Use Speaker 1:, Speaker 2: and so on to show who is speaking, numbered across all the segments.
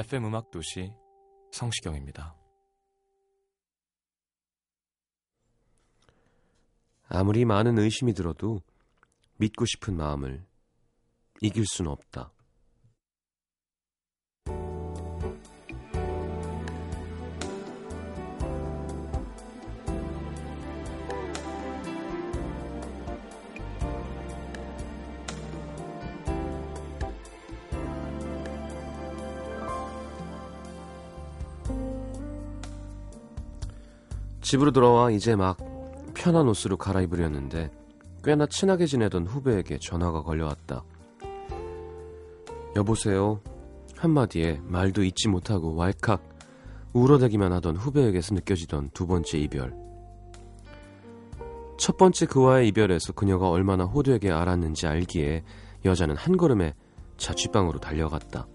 Speaker 1: FM 음악 도시 성시경입니다.
Speaker 2: 아무리 많은 의심이 들어도 믿고 싶은 마음을 이길 수는 없다. 집으로 돌아와 이제 막 편한 옷으로 갈아입으려는데 꽤나 친하게 지내던 후배에게 전화가 걸려왔다. 여보세요. 한마디에 말도 잊지 못하고 왈칵 울어대기만 하던 후배에게서 느껴지던 두 번째 이별. 첫 번째 그와의 이별에서 그녀가 얼마나 호되게 알았는지 알기에 여자는 한 걸음에 자취방으로 달려갔다.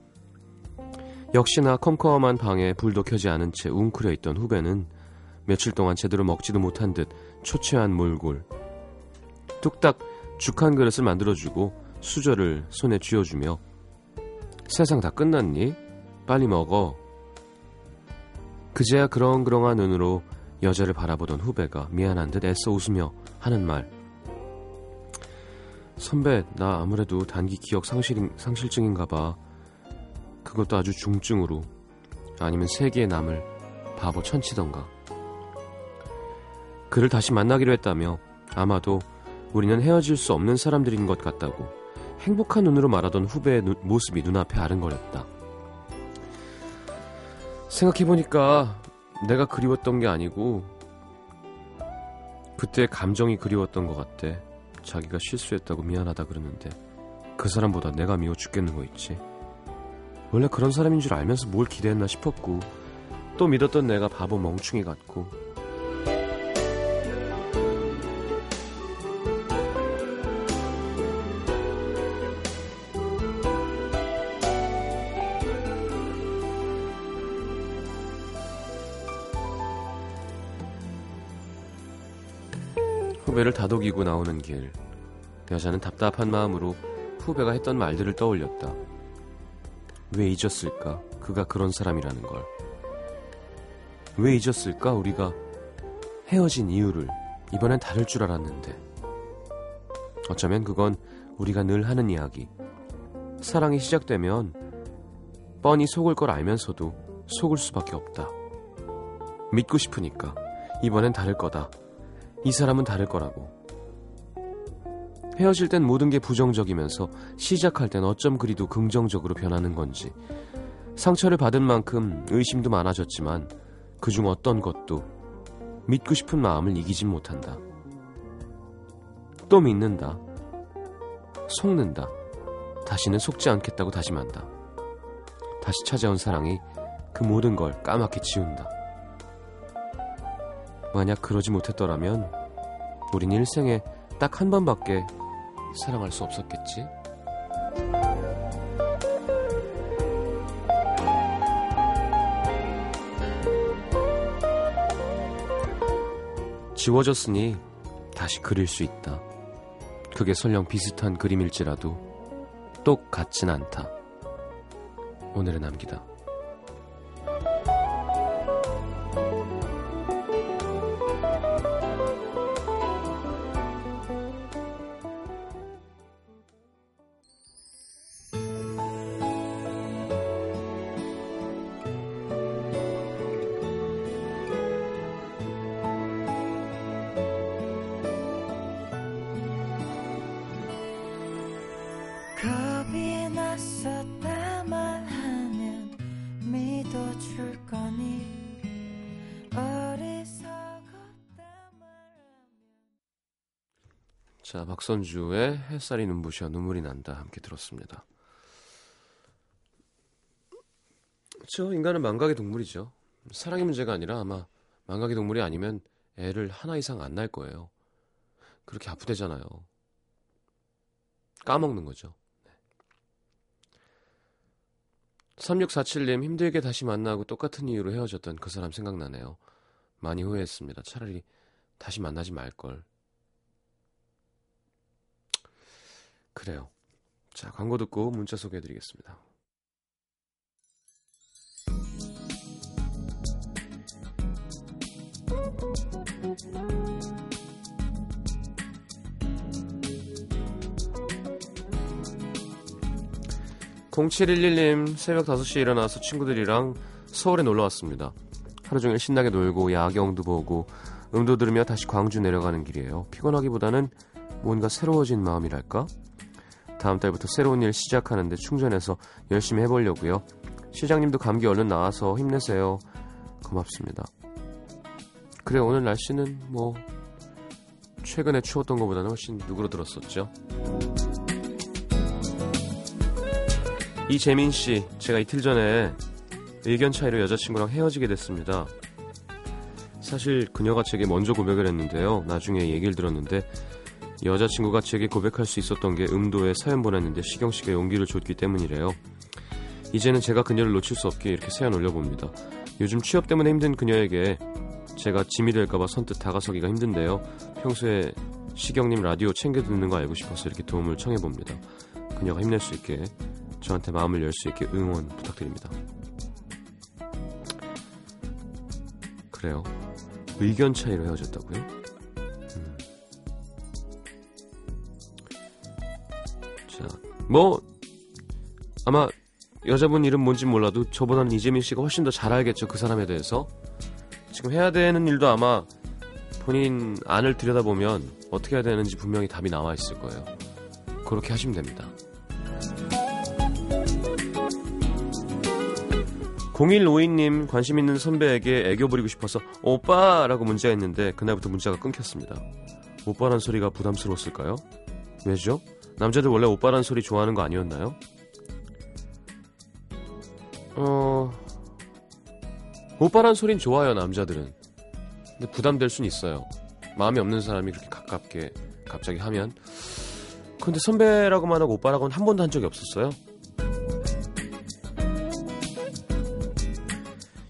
Speaker 2: 역시나 컴컴한 방에 불도 켜지 않은 채 웅크려 있던 후배는 며칠 동안 제대로 먹지도 못한 듯 초췌한 몰골. 뚝딱 죽 한 그릇을 만들어주고 수저를 손에 쥐어주며 세상 다 끝났니? 빨리 먹어. 그제야 그렁그렁한 눈으로 여자를 바라보던 후배가 미안한 듯 애써 웃으며 하는 말. 선배, 나 아무래도 단기 기억 상실, 상실증인가 봐. 그것도 아주 중증으로. 아니면 세계에 남을 바보 천치던가. 그를 다시 만나기로 했다며 아마도 우리는 헤어질 수 없는 사람들인 것 같다고 행복한 눈으로 말하던 후배의 눈- 모습이 눈앞에 아른거렸다. 생각해보니까 내가 그리웠던 게 아니고 그때 감정이 그리웠던 것 같대. 자기가 실수했다고 미안하다 그러는데 그 사람보다 내가 미워 죽겠는 거 있지. 원래 그런 사람인 줄 알면서 뭘 기대했나 싶었고 또 믿었던 내가 바보 멍충이 같고 후배를 다독이고 나오는 길 여자는 답답한 마음으로 후배가 했던 말들을 떠올렸다. 왜 잊었을까? 그가 그런 사람이라는 걸. 왜 잊었을까? 우리가 헤어진 이유를 이번엔 다를 줄 알았는데. 어쩌면 그건 우리가 늘 하는 이야기. 사랑이 시작되면 뻔히 속을 걸 알면서도 속을 수밖에 없다. 믿고 싶으니까 이번엔 다를 거다. 이 사람은 다를 거라고. 헤어질 땐 모든 게 부정적이면서 시작할 땐 어쩜 그리도 긍정적으로 변하는 건지. 상처를 받은 만큼 의심도 많아졌지만 그중 어떤 것도 믿고 싶은 마음을 이기진 못한다. 또 믿는다. 속는다. 다시는 속지 않겠다고 다짐한다. 다시 찾아온 사랑이 그 모든 걸 까맣게 지운다. 만약 그러지 못했더라면 우린 일생에 딱 한 번밖에 사랑할 수 없었겠지? 지워졌으니 다시 그릴 수 있다. 그게 설령 비슷한 그림일지라도 똑같진 않다. 오늘의 남기다. 자, 박선주의 햇살이 눈부셔 눈물이 난다 함께 들었습니다. 그렇죠. 인간은 망각의 동물이죠. 사랑의 문제가 아니라 아마 망각의 동물이 아니면 애를 하나 이상 안 낳을 거예요. 그렇게 아프대잖아요. 까먹는 거죠. 3647님 힘들게 다시 만나고 똑같은 이유로 헤어졌던 그 사람 생각나네요. 많이 후회했습니다. 차라리 다시 만나지 말걸. 그래요. 자, 광고 듣고 문자 소개해 드리겠습니다. (0711님) 새벽 5시에 일어나서 친구들이랑 서울에 놀러 왔습니다 하루 종일 신나게 놀고 야경도 보고 음도 들으며 다시 광주 내려가는 길이에요 피곤하기보다는 뭔가 새로워진 마음이랄까 다음 달부터 새로운 일 시작하는데 충전해서 열심히 해보려고요. 시장님도 감기 얼른 나와서 힘내세요. 고맙습니다. 그래 오늘 날씨는 뭐 최근에 추웠던 것보다는 훨씬 누그러들었었죠. 이재민 씨, 제가 이틀 전에 의견 차이로 여자친구랑 헤어지게 됐습니다. 사실 그녀가 제게 먼저 고백을 했는데요. 나중에 얘기를 들었는데 여자친구가 제게 고백할 수 있었던 게 음도에 사연 보냈는데 시경 씨가 용기를 줬기 때문이래요. 이제는 제가 그녀를 놓칠 수 없게 이렇게 사연 올려봅니다. 요즘 취업 때문에 힘든 그녀에게 제가 짐이 될까봐 선뜻 다가서기가 힘든데요. 평소에 시경님 라디오 챙겨 듣는 거 알고 싶어서 이렇게 도움을 청해봅니다. 그녀가 힘낼 수 있게 저한테 마음을 열 수 있게 응원 부탁드립니다. 그래요. 의견 차이로 헤어졌다고요? 자, 뭐 아마 여자분 이름 뭔지 몰라도 저보다는 이재민 씨가 훨씬 더 잘 알겠죠 그 사람에 대해서 지금 해야 되는 일도 아마 본인 안을 들여다보면 어떻게 해야 되는지 분명히 답이 나와 있을 거예요. 그렇게 하시면 됩니다. 0152님 관심 있는 선배에게 애교 부리고 싶어서 오빠라고 문자했는데 그날부터 문자가 끊겼습니다. 오빠란 소리가 부담스러웠을까요? 왜죠? 남자들 원래 오빠란 소리 좋아하는 거 아니었나요? 어... 오빠란 소린 좋아요 남자들은. 근데 부담될 순 있어요. 마음이 없는 사람이 그렇게 가깝게 갑자기 하면. 근데 선배라고만 하고 오빠라고는 한 번도 한 적이 없었어요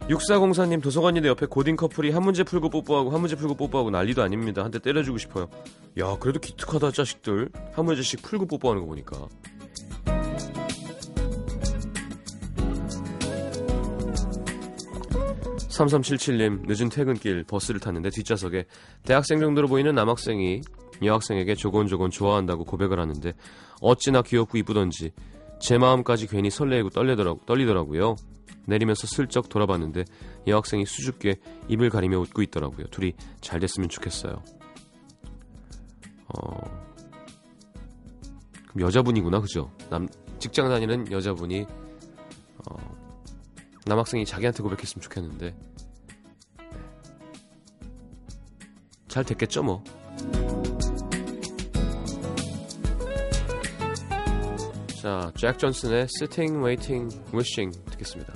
Speaker 2: 6404님 도서관인데 옆에 고딩 커플이 한 문제 풀고 뽀뽀하고 한 문제 풀고 뽀뽀하고 난리도 아닙니다. 한 대 때려주고 싶어요. 야 그래도 기특하다 자식들. 한 문제씩 풀고 뽀뽀하는 거 보니까. 3377님 늦은 퇴근길 버스를 탔는데 뒷좌석에 대학생 정도로 보이는 남학생이 여학생에게 조곤조곤 좋아한다고 고백을 하는데 어찌나 귀엽고 이쁘던지 제 마음까지 괜히 설레고 떨리더라고, 떨리더라고요. 내리면서 슬쩍 돌아봤는데 여학생이 수줍게 입을 가리며 웃고 있더라고요. 둘이 잘 됐으면 좋겠어요. 어... 그럼 여자분이구나, 그죠? 남 직장 다니는 여자분이 어... 남학생이 자기한테 고백했으면 좋겠는데 네. 잘 됐겠죠 뭐 자, 잭 존슨의 Sitting, Waiting, Wishing 듣겠습니다.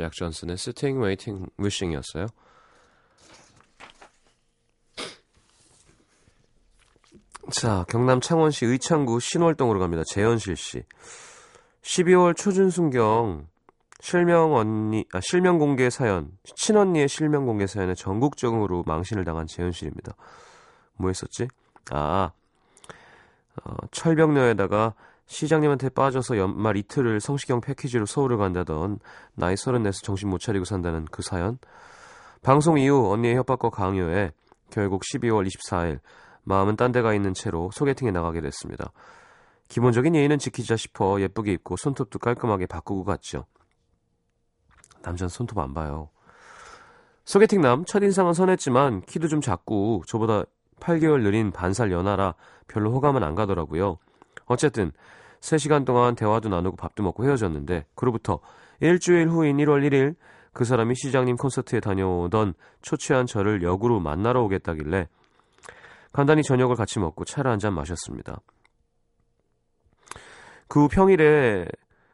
Speaker 2: 잭 존슨의 Sitting, Waiting, Wishing이었어요. 자, 경남 창원시 의창구 신월동으로 갑니다. 재현실 씨. 12월 초준순경 실명 언니, 아, 실명 공개 사연, 친언니의 실명 공개 사연에 전국적으로 망신을 당한 재현실입니다. 뭐 했었지? 아, 어, 철벽녀에다가 시장님한테 빠져서 연말 이틀을 성시경 패키지로 서울을 간다던 나이 서른넷에 정신 못 차리고 산다는 그 사연. 방송 이후 언니의 협박과 강요에 결국 12월 24일 마음은 딴 데가 있는 채로 소개팅에 나가게 됐습니다. 기본적인 예의는 지키자 싶어 예쁘게 입고 손톱도 깔끔하게 바꾸고 갔죠. 남자는 손톱 안 봐요. 소개팅 남 첫인상은 선했지만 키도 좀 작고 저보다 8개월 느린 반살 연하라 별로 호감은 안 가더라고요. 어쨌든 3시간 동안 대화도 나누고 밥도 먹고 헤어졌는데 그로부터 일주일 후인 1월 1일 그 사람이 시장님 콘서트에 다녀오던 초췌한 저를 역으로 만나러 오겠다길래 간단히 저녁을 같이 먹고 차를 한 잔 마셨습니다. 그 후 평일에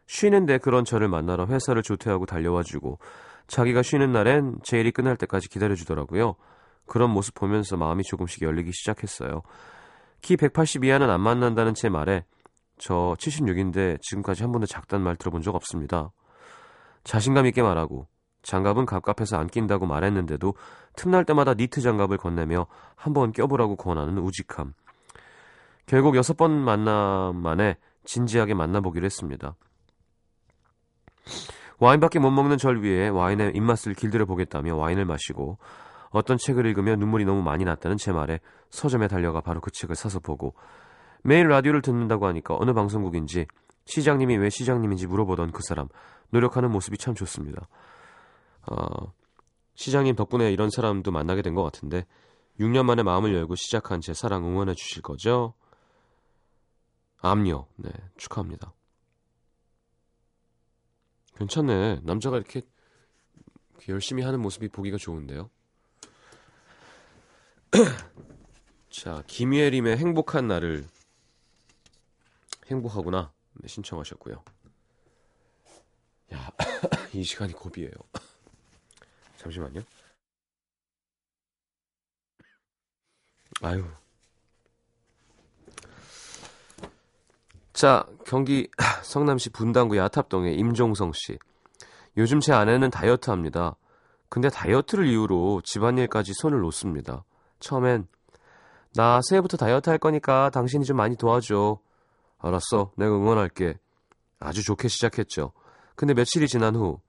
Speaker 2: 쉬는데 그런 저를 만나러 회사를 조퇴하고 달려와주고 자기가 쉬는 날엔 제 일이 끝날 때까지 기다려주더라고요. 그런 모습 보면서 마음이 조금씩 열리기 시작했어요. 키 180 이하는 안 만난다는 제 말에 저 76인데 지금까지 한 번도 작단 말 들어본 적 없습니다. 자신감 있게 말하고 장갑은 갑갑해서 안 낀다고 말했는데도 틈날 때마다 니트 장갑을 건네며 한번 껴보라고 권하는 우직함. 결국 여섯 번 만남 만에 진지하게 만나보기로 했습니다. 와인밖에 못 먹는 절 위해 와인의 입맛을 길들여 보겠다며 와인을 마시고 어떤 책을 읽으며 눈물이 너무 많이 났다는 제 말에 서점에 달려가 바로 그 책을 사서 보고 매일 라디오를 듣는다고 하니까 어느 방송국인지 시장님이 왜 시장님인지 물어보던 그 사람 노력하는 모습이 참 좋습니다. 어, 시장님 덕분에 이런 사람도 만나게 된 것 같은데 6년 만에 마음을 열고 시작한 제 사랑 응원해 주실 거죠? 암요. 네, 축하합니다. 괜찮네. 남자가 이렇게 열심히 하는 모습이 보기가 좋은데요. 자, 김예림의 행복한 날을 행복하구나. 네, 신청하셨고요. 야, 이 시간이 고비예요. 잠시만요. 아유. 자, 경기 성남시 분당구 야탑동의 임종성 씨. 요즘 제 아내는 다이어트 합니다. 근데 다이어트를 이유로 집안일까지 손을 놓습니다. 처음엔 나 새해부터 다이어트 할 거니까 당신이 좀 많이 도와줘. 알았어. 내가 응원할게. 아주 좋게 시작했죠. 근데 며칠이 지난 후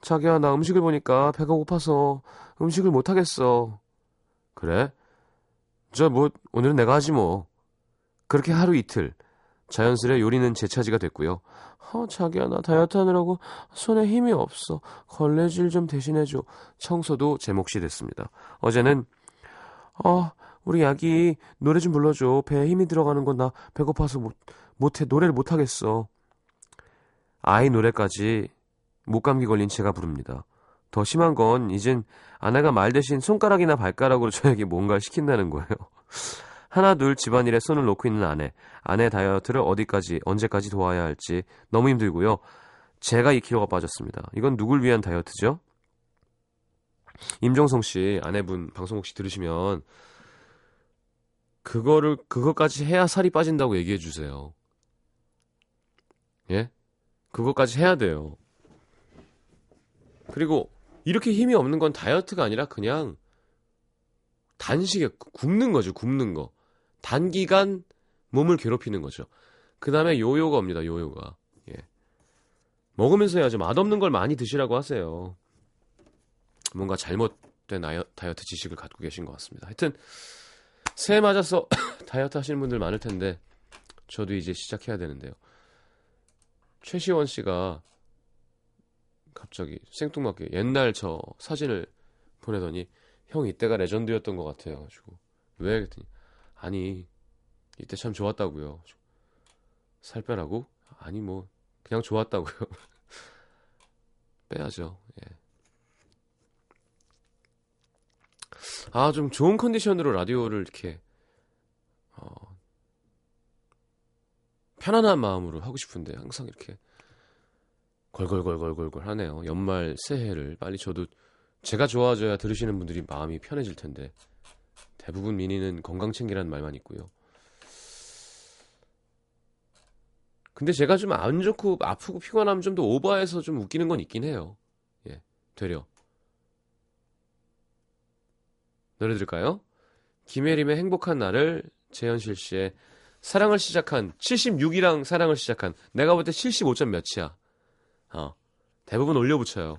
Speaker 2: 자기야 나 음식을 보니까 배가 고파서 음식을 못 하겠어. 그래? 저 뭐 오늘은 내가 하지 뭐. 그렇게 하루 이틀 자연스레 요리는 제 차지가 됐고요. 어, 자기야 나 다이어트 하느라고 손에 힘이 없어. 걸레질 좀 대신해줘. 청소도 제 몫이 됐습니다. 어제는 어 우리 야기 노래 좀 불러줘. 배에 힘이 들어가는 건 나 배고파서 못 못해 노래를 못 하겠어. 아이 노래까지 목감기 걸린 제가 부릅니다. 더 심한 건 이젠 아내가 말 대신 손가락이나 발가락으로 저에게 뭔가 시킨다는 거예요. 하나 둘 집안일에 손을 놓고 있는 아내. 아내 다이어트를 어디까지 언제까지 도와야 할지 너무 힘들고요. 제가 2kg가 빠졌습니다. 이건 누굴 위한 다이어트죠? 임종성 씨 아내분 방송 혹시 들으시면 그거를 그것까지 해야 살이 빠진다고 얘기해 주세요. 예? 그것까지 해야 돼요. 그리고 이렇게 힘이 없는 건 다이어트가 아니라 그냥 단식에 굶는 거죠. 굶는 거. 단기간 몸을 괴롭히는 거죠. 그 다음에 요요가 옵니다. 요요가. 예. 먹으면서 해야죠. 맛없는 걸 많이 드시라고 하세요. 뭔가 잘못된 다이어트 지식을 갖고 계신 것 같습니다. 하여튼 새해 맞아서 다이어트 하시는 분들 많을 텐데 저도 이제 시작해야 되는데요. 최시원 씨가 갑자기 생뚱맞게 옛날 저 사진을 보내더니 형 이때가 레전드였던 것 같아요. 가지고 왜 그랬더니 아니 이때 참 좋았다고요. 살 빼라고? 아니 뭐 그냥 좋았다고요. 빼야죠. 예. 아, 좀 좋은 컨디션으로 라디오를 이렇게, 어, 편안한 마음으로 하고 싶은데, 항상 이렇게, 걸걸걸걸걸걸 하네요. 연말 새해를 빨리 저도 제가 좋아져야 들으시는 분들이 마음이 편해질 텐데, 대부분 미니는 건강 챙기라는 말만 있고요. 근데 제가 좀 안 좋고 아프고 피곤하면 좀 더 오버해서 좀 웃기는 건 있긴 해요. 예, 되려. 노래 들을까요? 김혜림의 행복한 날을 재현실 씨의 사랑을 시작한 76이랑 사랑을 시작한 내가 볼 때 75점 몇이야. 어. 대부분 올려붙여요.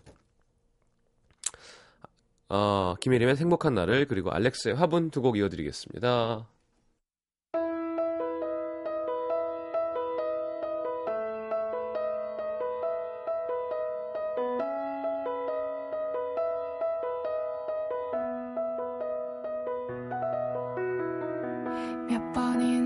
Speaker 2: 어, 김혜림의 행복한 날을 그리고 알렉스의 화분 두 곡 이어드리겠습니다.
Speaker 3: 몇 이별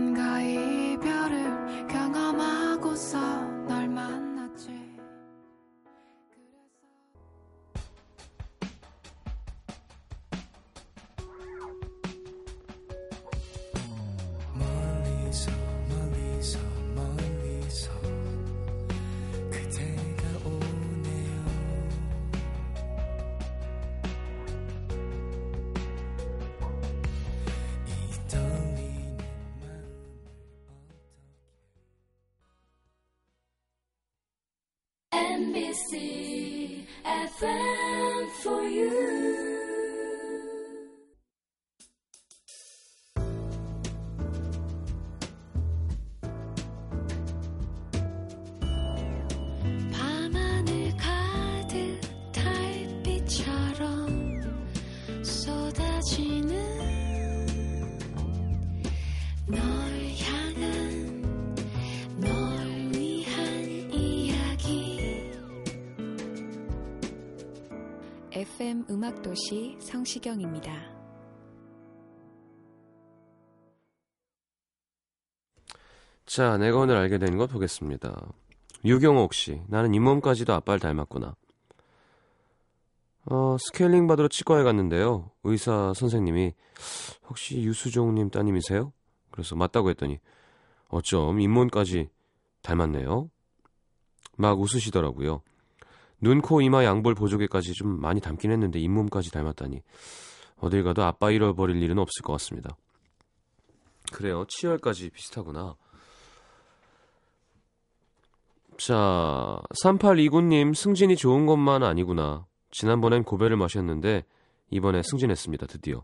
Speaker 4: FM for you.
Speaker 5: 음악도시 성시경입니다.
Speaker 2: 자, 내가 오늘 알게 된 것 보겠습니다. 유경옥 씨, 나는 잇몸까지도 아빠를 닮았구나. 어, 스케일링 받으러 치과에 갔는데요. 의사 선생님이 혹시 유수종님 따님이세요? 그래서 맞다고 했더니 어쩜 잇몸까지 닮았네요. 막 웃으시더라고요. 눈, 코, 이마, 양볼, 보조개까지 좀 많이 닮긴 했는데 잇몸까지 닮았다니 어딜 가도 아빠 잃어버릴 일은 없을 것 같습니다. 그래요. 치열까지 비슷하구나. 자, 3829님, 승진이 좋은 것만 아니구나. 지난번엔 고배를 마셨는데, 이번에 승진했습니다, 드디어.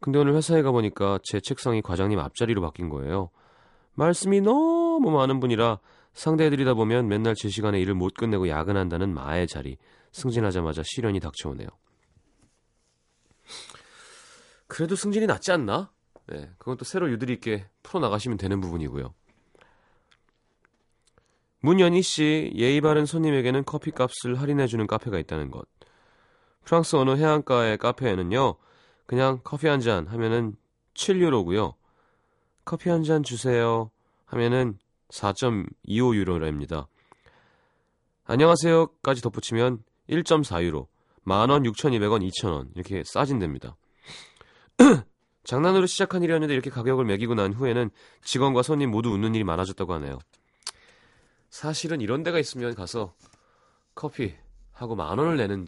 Speaker 2: 근데 오늘 회사에 가보니까 제 책상이 과장님 앞자리로 바뀐 거예요. 말씀이 너무 많은 분이라 상대해드리다 보면 맨날 제 시간에 일을 못 끝내고 야근한다는 마의 자리. 승진하자마자 시련이 닥쳐오네요. 그래도 승진이 낫지 않나? 네, 그건 또 새로 유들이 있게 풀어나가시면 되는 부분이고요. 문연희 씨, 예의 바른 손님에게는 커피값을 할인해주는 카페가 있다는 것. 프랑스 어느 해안가의 카페에는요, 그냥 커피 한 잔 하면은 7유로고요. 커피 한 잔 주세요 하면은 4.25유로랍니다. 안녕하세요까지 덧붙이면 1.4유로, 만원, 6,200원, 2,000원 이렇게 싸진답니다. 장난으로 시작한 일이었는데 이렇게 가격을 매기고 난 후에는 직원과 손님 모두 웃는 일이 많아졌다고 하네요. 사실은 이런 데가 있으면 가서 커피 하고 만 원을 내는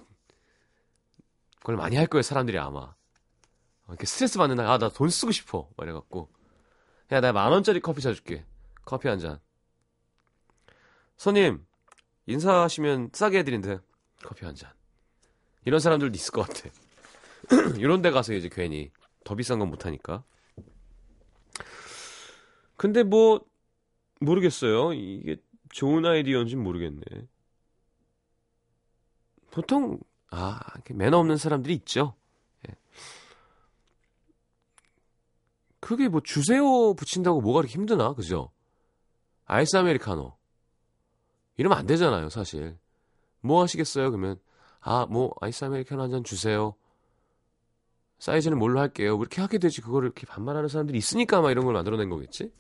Speaker 2: 걸 많이 할 거예요, 사람들이 아마. 이렇게 스트레스 받는 날, 아, 나 돈 쓰고 싶어. 막 이래갖고. 야, 내가 만 원짜리 커피 사줄게. 커피 한 잔. 손님, 인사하시면 싸게 해드린대. 커피 한 잔. 이런 사람들도 있을 것 같아. 이런 데 가서 이제 괜히 더 비싼 건 못하니까. 근데 뭐, 모르겠어요. 이게 좋은 아이디어인지 모르겠네. 보통, 아, 매너 없는 사람들이 있죠. 예. 그게 뭐 주세요 붙인다고 뭐가 그렇게 힘드나, 그죠? 아이스 아메리카노. 이러면 안 되잖아요, 사실. 뭐 하시겠어요, 그러면? 아, 뭐, 아이스 아메리카노 한 잔 주세요. 사이즈는 뭘로 할게요. 뭐 이렇게 하게 되지. 그거를 이렇게 반말하는 사람들이 있으니까 아마 이런 걸 만들어낸 거겠지?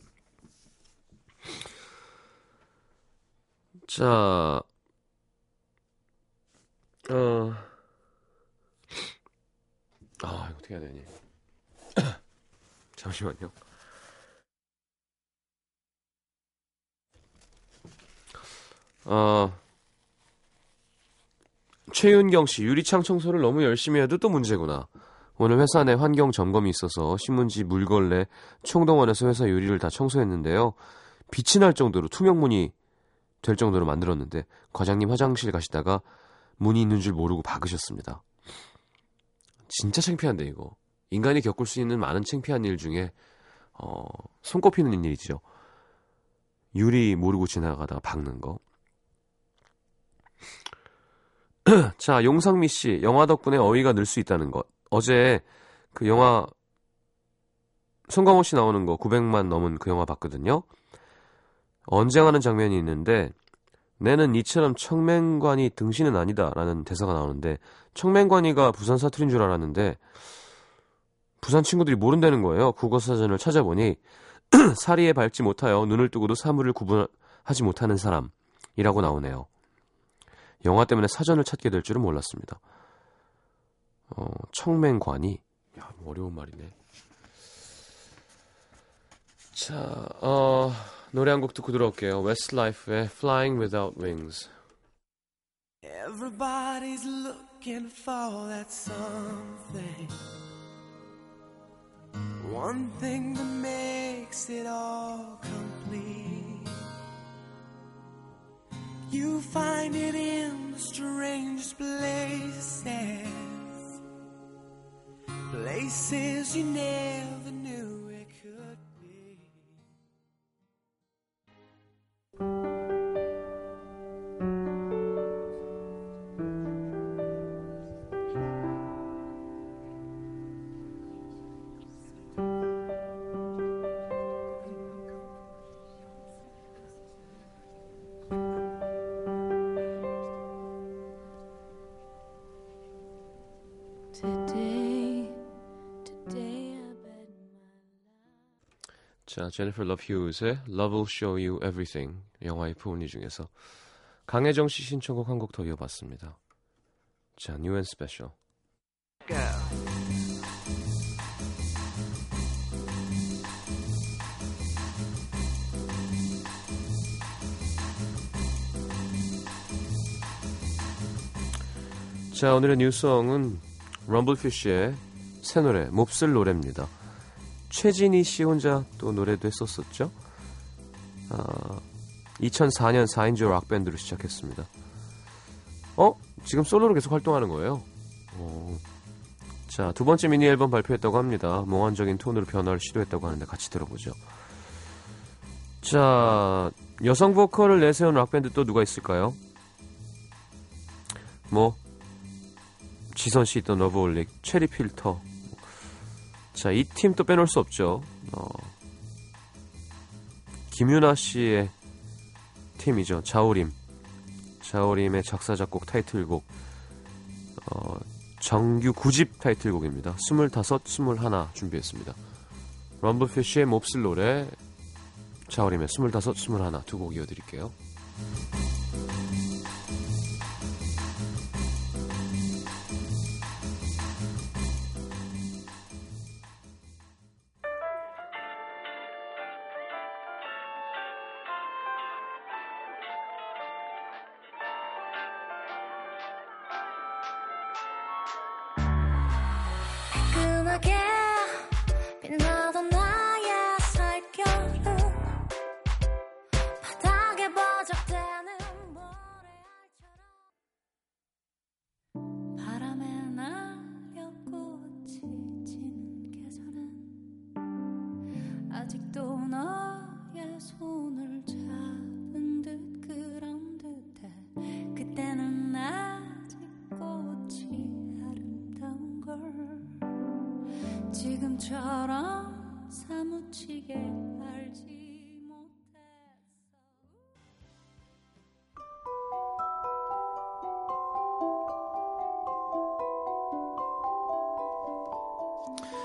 Speaker 2: 자, 어, 아, 이거 어떻게 해야 되니? 잠시만요. 어, 최윤경 씨, 유리창 청소를 너무 열심히 해도 또 문제구나. 오늘 회사 내 환경 점검이 있어서 신문지, 물걸레, 총동원해서 회사 유리를 다 청소했는데요. 빛이 날 정도로 투명문이 될 정도로 만들었는데 과장님 화장실 가시다가 문이 있는 줄 모르고 박으셨습니다. 진짜 창피한데 이거. 인간이 겪을 수 있는 많은 창피한 일 중에 어, 손꼽히는 일이죠. 유리 모르고 지나가다가 박는 거. 자, 용상미 씨, 영화 덕분에 어휘가 늘 수 있다는 것. 어제 그 영화 송강호 씨 나오는 거 900만 넘은 그 영화 봤거든요. 언쟁하는 장면이 있는데 내는 이처럼 청맹관이 등신은 아니다라는 대사가 나오는데 청맹관이가 부산 사투리인 줄 알았는데 부산 친구들이 모른다는 거예요. 국어 사전을 찾아보니 사리에 밟지 못하여 눈을 뜨고도 사물을 구분하지 못하는 사람이라고 나오네요. 영화 때문에 사전을 찾게 될 줄은 몰랐습니다. 어, 청맹관이 야, 어려운 말이네. 자, 어, 노래 한 곡 듣고 들어올게요. 웨스트라이프의 Flying Without Wings.
Speaker 6: Everybody's looking for that something. One thing that makes it all complete. You find it in the strangest places. Places you never
Speaker 2: 자, 제니퍼 러브 휴잇의 Love Will Show You Everything 영화 If Only 중에서 강혜정 씨 신청곡 한 곡 더 이어봤습니다. 자, New and Special. 자, 오늘의 뉴스성은 럼블피쉬의 새 노래, 몹쓸 노래입니다. 최진희 씨 혼자 또 노래도 했었었죠. 아, 2004년 4인조 락밴드로 시작했습니다. 어? 지금 솔로로 계속 활동하는 거예요? 오. 자, 두 번째 미니 앨범 발표했다고 합니다. 몽환적인 톤으로 변화를 시도했다고 하는데 같이 들어보죠. 자, 여성 보컬을 내세운 락밴드 또 누가 있을까요? 뭐, 지선 씨 있던 러브홀릭, 체리 필터, 자, 이 팀 또 빼놓을 수 없죠. 어, 김윤아 씨의 팀이죠. 자우림. 자우림의 작사, 작곡 타이틀곡. 어, 정규 9집 타이틀곡입니다. 25, 21 준비했습니다. 럼블피쉬의 몹쓸 노래, 자우림의 25, 21 두 곡 이어드릴게요.
Speaker 3: 따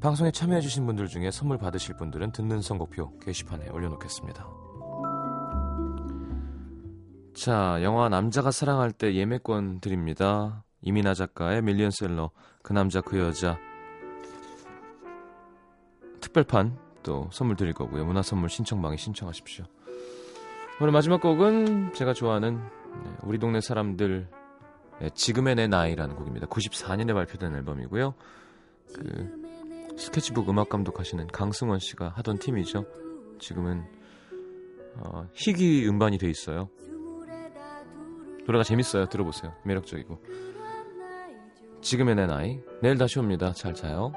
Speaker 1: 방송에 참여해주신 분들 중에 선물 받으실 분들은 듣는 선곡표 게시판에 올려놓겠습니다. 자, 영화 남자가 사랑할 때 예매권 드립니다. 이민아 작가의 밀리언셀러 그 남자 그 여자 특별판 또 선물 드릴 거고요. 문화 선물 신청방에 신청하십시오.
Speaker 7: 오늘 마지막 곡은 제가 좋아하는 네, 우리 동네 사람들 네, 지금의 내 나이라는 곡입니다. 94년에 발표된 앨범이고요. 그 스케치북 음악 감독하시는 강승원 씨가 하던 팀이죠. 지금은 어, 희귀 음반이 돼 있어요. 노래가 재밌어요. 들어보세요. 매력적이고. 지금의 내 나이. 내일 다시 옵니다. 잘 자요.